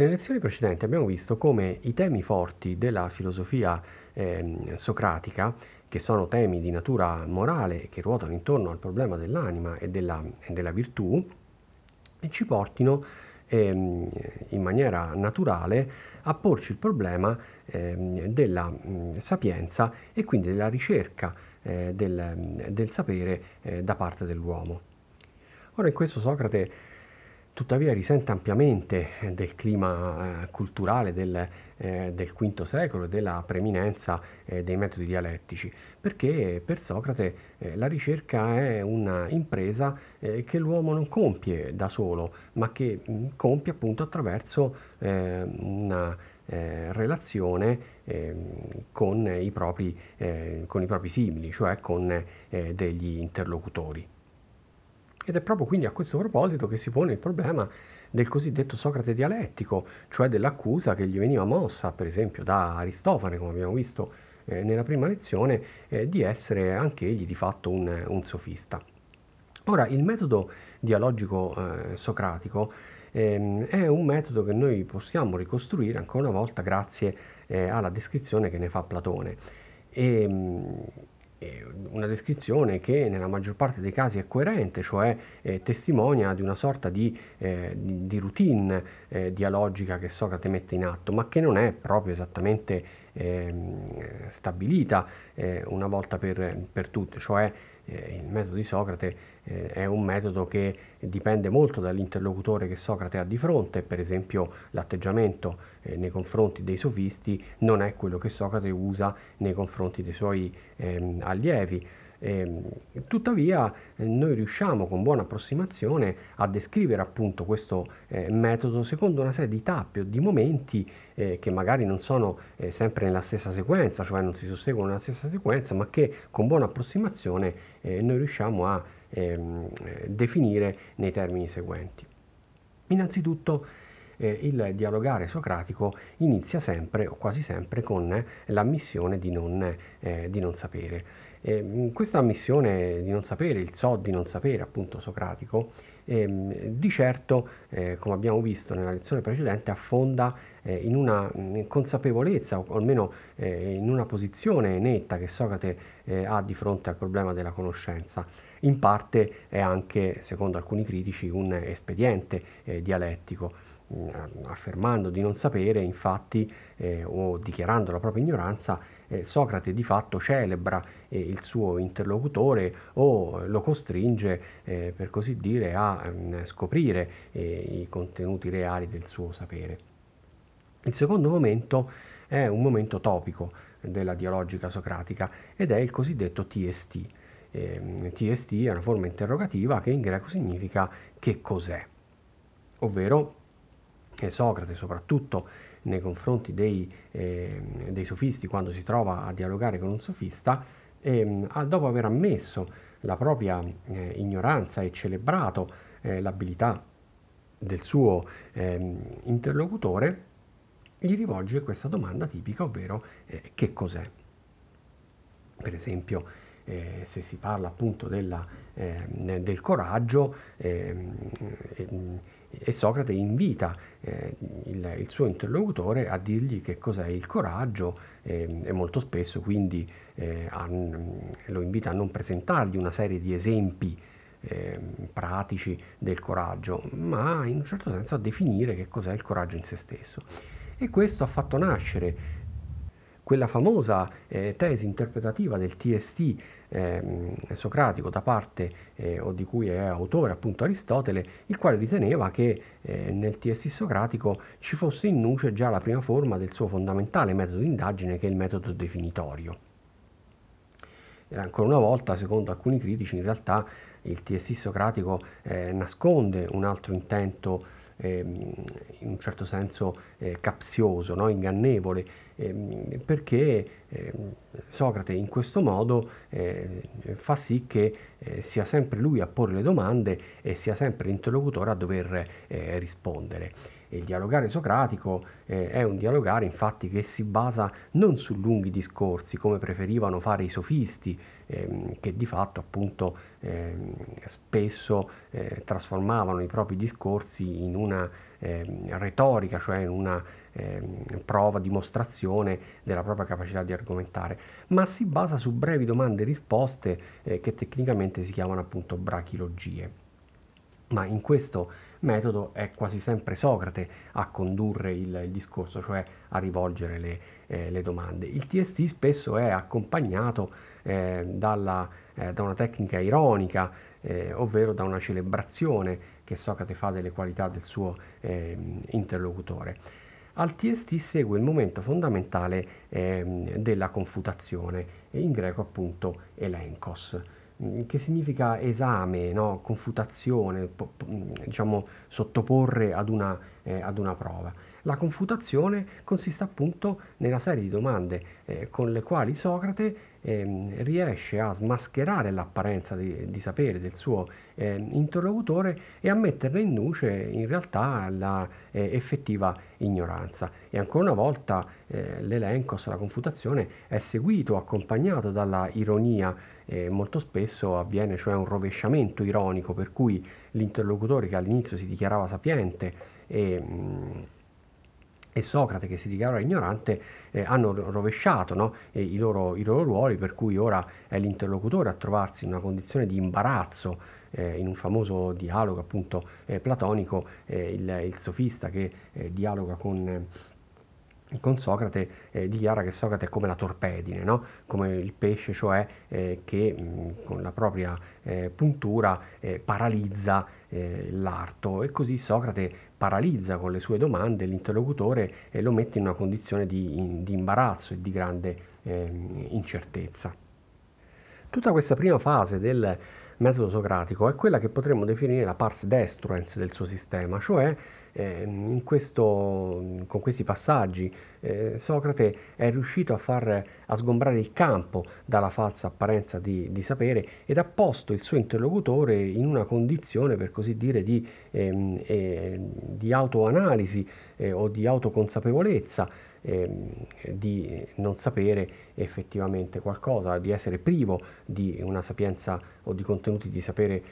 Nelle lezioni precedenti abbiamo visto come i temi forti della filosofia eh, socratica, che sono temi di natura morale che ruotano intorno al problema dell'anima e della, e della virtù, ci portino ehm, in maniera naturale a porci il problema ehm, della mh, sapienza e quindi della ricerca eh, del, del, sapere eh, da parte dell'uomo. Ora in questo Socrate tuttavia risente ampiamente del clima eh, culturale del, eh, del, V secolo e della preeminenza eh, dei metodi dialettici, perché per Socrate eh, la ricerca è un'impresa eh, che l'uomo non compie da solo, ma che mh, compie appunto attraverso eh, una relazione ehm, con i, propri, con, i propri, simili, cioè con degli interlocutori. Ed è proprio quindi a questo proposito che si pone il problema del cosiddetto Socrate dialettico, cioè dell'accusa che gli veniva mossa, per esempio, da Aristofane, come abbiamo visto eh, nella prima lezione, eh, di essere anch'egli di fatto un, un, sofista. Ora, il metodo dialogico eh, socratico ehm, è un metodo che noi possiamo ricostruire ancora una volta grazie eh, alla descrizione che ne fa Platone. E, ehm, una descrizione che nella maggior parte dei casi è coerente, cioè eh, testimonia di una sorta di, eh, di routine eh, dialogica che Socrate mette in atto, ma che non è proprio esattamente ehm, stabilita eh, una volta per, per tutte, cioè eh, il metodo di Socrate eh, è un metodo che dipende molto dall'interlocutore che Socrate ha di fronte, per esempio l'atteggiamento eh, nei confronti dei sofisti non è quello che Socrate usa nei confronti dei suoi ehm, allievi. Eh, tuttavia eh, noi riusciamo con buona approssimazione a descrivere appunto questo eh, metodo secondo una serie di tappi o di momenti eh, che magari non sono eh, sempre nella stessa sequenza, cioè non si susseguono nella stessa sequenza, ma che con buona approssimazione eh, noi riusciamo a ehm, definire nei termini seguenti. Innanzitutto il dialogare socratico inizia sempre o quasi sempre con l'ammissione di non, di non sapere. Eh, questa ammissione di non sapere, il so di non sapere, appunto socratico, eh, di certo, eh, come abbiamo visto nella lezione precedente, affonda eh, in una in consapevolezza o almeno eh, in una posizione netta che Socrate eh, ha di fronte al problema della conoscenza. In parte è anche, secondo alcuni critici, un espediente dialettico affermando di non sapere, infatti, eh, o dichiarando la propria ignoranza, eh, Socrate di fatto celebra eh, il suo interlocutore o lo costringe, eh, per così dire, a mh, scoprire eh, i contenuti reali del suo sapere. Il secondo momento è un momento topico della dialogica socratica ed è il cosiddetto TST. Eh, TST è una forma interrogativa che in greco significa che cos'è, ovvero Socrate soprattutto nei confronti dei, eh, dei, sofisti quando si trova a dialogare con un sofista, eh, dopo aver ammesso la propria eh, ignoranza e celebrato eh, l'abilità del suo ehm, interlocutore, gli rivolge questa domanda tipica, ovvero eh, che cos'è? Per esempio, eh, se si parla appunto della, eh, del coraggio, eh, e Socrate invita eh, il, il, suo interlocutore a dirgli che cos'è il coraggio eh, e molto spesso quindi eh, a, lo invita a non presentargli una serie di esempi ehm, pratici del coraggio, ma in un certo senso a definire che cos'è il coraggio in se stesso. E questo ha fatto nascere quella famosa eh, tesi interpretativa del TST eh, socratico da parte eh, o di cui è autore appunto Aristotele, il quale riteneva che eh, nel TST socratico ci fosse in nuce già la prima forma del suo fondamentale metodo di indagine che è il metodo definitorio. E ancora una volta, secondo alcuni critici, in realtà il TST socratico eh, nasconde un altro intento in un certo senso eh, capzioso, no? ingannevole, ehm, perché ehm, Socrate in questo modo eh, fa sì che eh, sia sempre lui a porre le domande e sia sempre l'interlocutore a dover eh, rispondere. il dialogare socratico eh, è un dialogare infatti che si basa non su lunghi discorsi come preferivano fare i sofisti, ehm, che di fatto appunto ehm, spesso eh, trasformavano i propri discorsi in una eh, retorica, cioè in una eh, prova, dimostrazione della propria capacità di argomentare, ma si basa su brevi domande e risposte eh, che tecnicamente si chiamano appunto brachilogie. Ma in questo metodo è quasi sempre Socrate a condurre il, il discorso, cioè a rivolgere le, eh, le, domande. Il TST spesso è accompagnato eh, dalla, eh, da una tecnica ironica, eh, ovvero da una celebrazione che Socrate fa delle qualità del suo ehm, interlocutore. Al TST segue il momento fondamentale ehm, della confutazione, in greco appunto elenkos che significa esame, no? confutazione, diciamo sottoporre ad una, eh, ad una prova. La confutazione consiste appunto nella serie di domande eh, con le quali Socrate eh, riesce a smascherare l'apparenza di, di sapere del suo eh, interlocutore e a metterne in luce in realtà la eh, effettiva ignoranza. E ancora una volta eh, l'elencos, la confutazione, è seguito, accompagnato dalla ironia molto spesso avviene cioè un rovesciamento ironico per cui l'interlocutore che all'inizio si dichiarava sapiente e mh, mm, e Socrate che si dichiara ignorante eh, hanno rovesciato no? i, loro, i, loro, ruoli per cui ora è l'interlocutore a trovarsi in una condizione di imbarazzo eh, in un famoso dialogo appunto eh, platonico eh, il, il, sofista che eh, dialoga con con Socrate eh, dichiara che Socrate è come la torpedine, no? come il pesce, cioè eh, che mh, con la propria eh, puntura eh, paralizza eh, l'arto e così Socrate paralizza con le sue domande l'interlocutore e lo mette in una condizione di, in, di imbarazzo e di grande ehm, incertezza. Tutta questa prima fase del metodo socratico è quella che potremmo definire la pars destruens del suo sistema, cioè eh, questo, con questi passaggi eh, Socrate è riuscito a far a sgombrare il campo dalla falsa apparenza di, di, sapere ed ha posto il suo interlocutore in una condizione per così dire di, ehm, eh, di autoanalisi eh, o di autoconsapevolezza di non sapere effettivamente qualcosa, di essere privo di una sapienza o di contenuti di sapere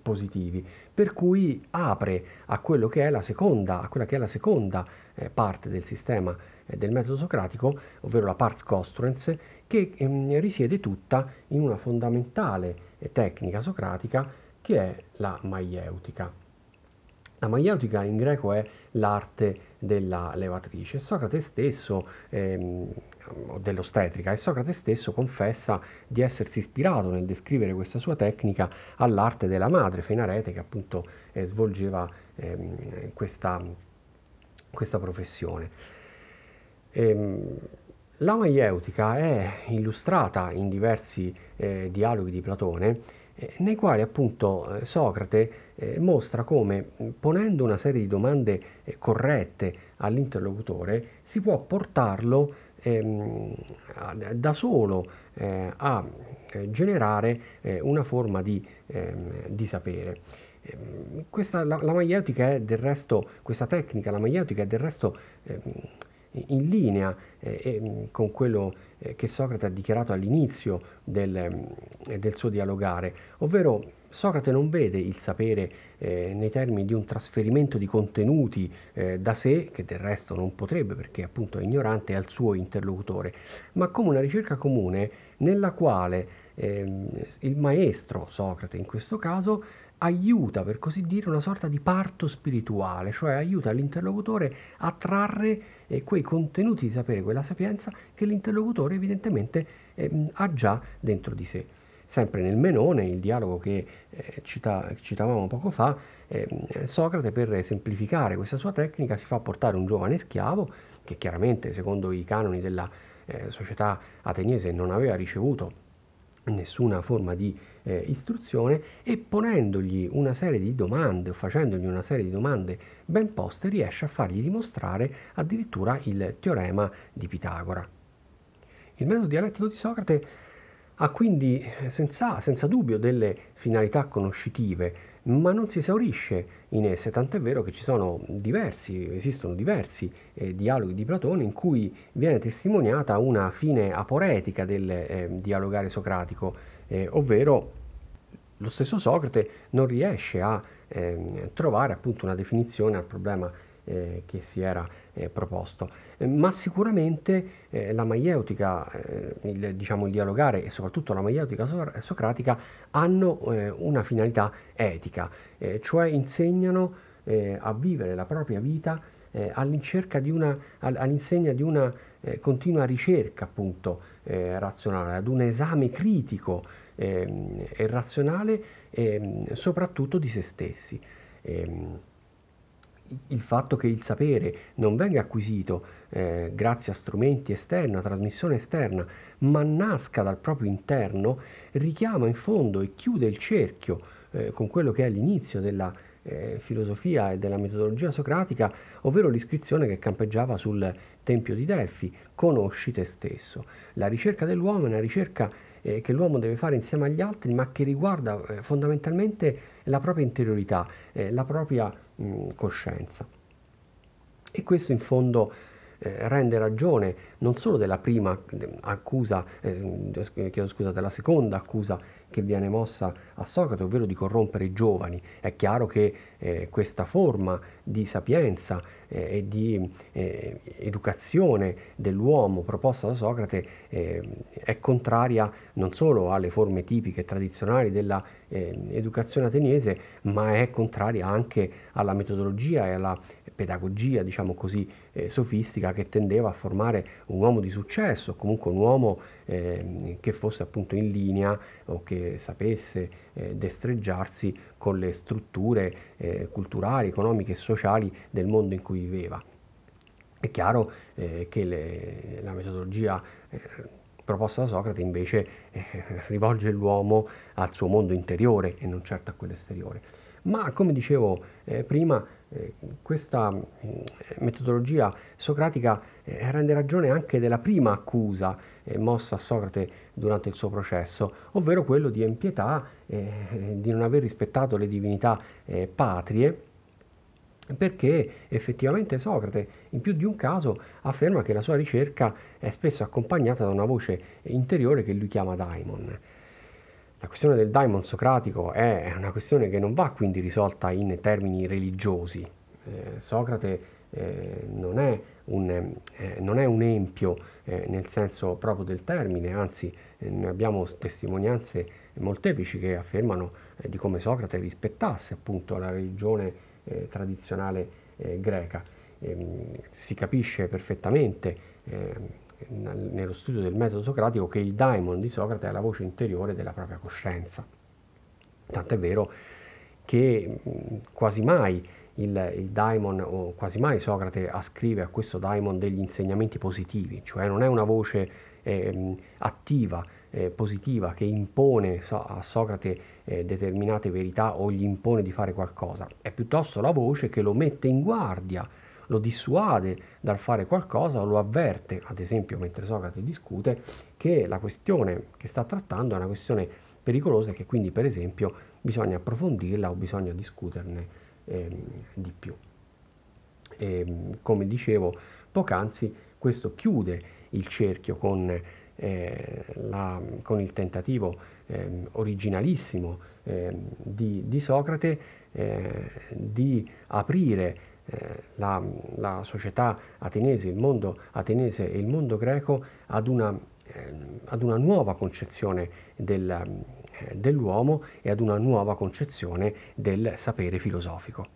positivi, per cui apre a, quello che è la seconda, a quella che è la seconda eh, parte del sistema eh, del metodo socratico, ovvero la pars costruens, che ehm, risiede tutta in una fondamentale eh, tecnica socratica che è la maieutica. La maieutica in greco è l'arte della levatrice. Socrate stesso, ehm, dell'ostetrica, e Socrate stesso confessa di essersi ispirato nel descrivere questa sua tecnica all'arte della madre Fenarete che appunto eh, svolgeva ehm, questa, questa, professione. Ehm, la maieutica è illustrata in diversi eh, dialoghi di Platone nei quali appunto eh, Socrate eh, mostra come ponendo una serie di domande corrette all'interlocutore si può portarlo ehm, da solo eh, a generare eh, una forma di, ehm, di sapere. Ehm, questa, la, la maieutica è del resto, questa tecnica, la maieutica è del resto in linea eh, con quello eh, che Socrate ha dichiarato all'inizio del, eh, del suo dialogare, ovvero Socrate non vede il sapere eh, nei termini di un trasferimento di contenuti eh, da sé, che del resto non potrebbe perché appunto è ignorante, al suo interlocutore, ma come una ricerca comune nella quale ehm, il maestro, Socrate in questo caso, aiuta per così dire una sorta di parto spirituale, cioè aiuta l'interlocutore a trarre eh, quei contenuti di sapere, quella sapienza che l'interlocutore evidentemente eh, ha già dentro di sé. Sempre nel Menone, il dialogo che eh, cita, citavamo poco fa, ehm, Socrate per semplificare questa sua tecnica si fa portare un giovane schiavo che chiaramente secondo i canoni della eh, società ateniese non aveva ricevuto nessuna forma di eh, istruzione e ponendogli una serie di domande o facendogli una serie di domande ben poste riesce a fargli dimostrare addirittura il teorema di Pitagora. Il metodo dialettico di Socrate ha quindi senza, senza dubbio delle finalità conoscitive, ma non si esaurisce in esse, tant'è vero che ci sono diversi, esistono diversi eh, dialoghi di Platone in cui viene testimoniata una fine aporetica del eh, dialogare socratico, eh, ovvero lo stesso Socrate non riesce a eh, trovare appunto una definizione al problema eh, che si era eh, proposto, eh, ma sicuramente eh, la maieutica, eh, il, diciamo il dialogare e soprattutto la maieutica so- socratica hanno una finalità etica, cioè insegnano a vivere la propria vita all'insegna di una, una continua ricerca appunto razionale, ad un esame critico ehm, e razionale ehm, soprattutto di se stessi. Ehm, il fatto che il sapere non venga acquisito eh, grazie a strumenti esterni, a trasmissione esterna, ma nasca dal proprio interno, richiama in fondo e chiude il cerchio eh, con quello che è l'inizio della eh, filosofia e della metodologia socratica, ovvero l'iscrizione che campeggiava sul Tempio di Delfi, conosci te stesso. La ricerca dell'uomo è una ricerca eh, che l'uomo deve fare insieme agli altri, ma che riguarda eh, fondamentalmente la propria interiorità, eh, la propria mh, coscienza. E questo in fondo eh, rende ragione non solo della prima accusa, eh, chiedo scusa, della seconda accusa che viene mossa a Socrate, ovvero di corrompere i giovani. È chiaro che eh, questa forma di sapienza eh, e di eh, educazione dell'uomo proposta da Socrate eh, è contraria non solo alle forme tipiche e tradizionali dell'educazione ateniese, ma è contraria anche alla metodologia e alla pedagogia, diciamo così, eh, sofistica che tendeva a formare un uomo di successo, comunque un uomo eh, che fosse appunto in linea o che sapesse eh, destreggiarsi con le strutture eh, culturali, economiche e sociali del mondo in cui viveva. È chiaro eh, che le, la metodologia eh, proposta da Socrate invece rivolge l'uomo al suo mondo interiore e non certo a quello esteriore. Ma come dicevo prima, eh, questa eh, metodologia socratica eh, rende ragione anche della prima accusa mossa a Socrate durante il suo processo, ovvero quello di impietà, di non aver rispettato le divinità patrie, perché effettivamente Socrate in più di un caso afferma che la sua ricerca è spesso accompagnata da una voce interiore che lui chiama daimon. La questione del daimon socratico è una questione che non va quindi risolta in termini religiosi. Eh, Socrate eh, non, è un, eh, non, è un, empio eh, nel senso proprio del termine, anzi eh, noi abbiamo testimonianze molteplici che affermano eh, di come Socrate rispettasse appunto la religione tradizionale greca. Ehm, si capisce perfettamente ehm, nello studio del metodo socratico che il daimon di Socrate è la voce interiore della propria coscienza. Tant'è vero che quasi mai il, il daimon o quasi mai Socrate ascrive a questo daimon degli insegnamenti positivi, cioè non è una voce eh, attiva, eh, positiva che impone so, a Socrate eh, determinate verità o gli impone di fare qualcosa, è piuttosto la voce che lo mette in guardia lo dissuade dal fare qualcosa o lo avverte, ad esempio mentre Socrate discute, che la questione che sta trattando è una questione pericolosa e che quindi per esempio bisogna approfondirla o bisogna discuterne ehm, di più. E, ehm, come dicevo poc'anzi, questo chiude il cerchio con, eh, la, con il tentativo eh, originalissimo eh, di, di, Socrate eh, di aprire eh, la, la, società ateniese, il mondo ateniese e il mondo greco ad una, eh, ad una nuova concezione del, eh, dell'uomo e ad una nuova concezione del sapere filosofico.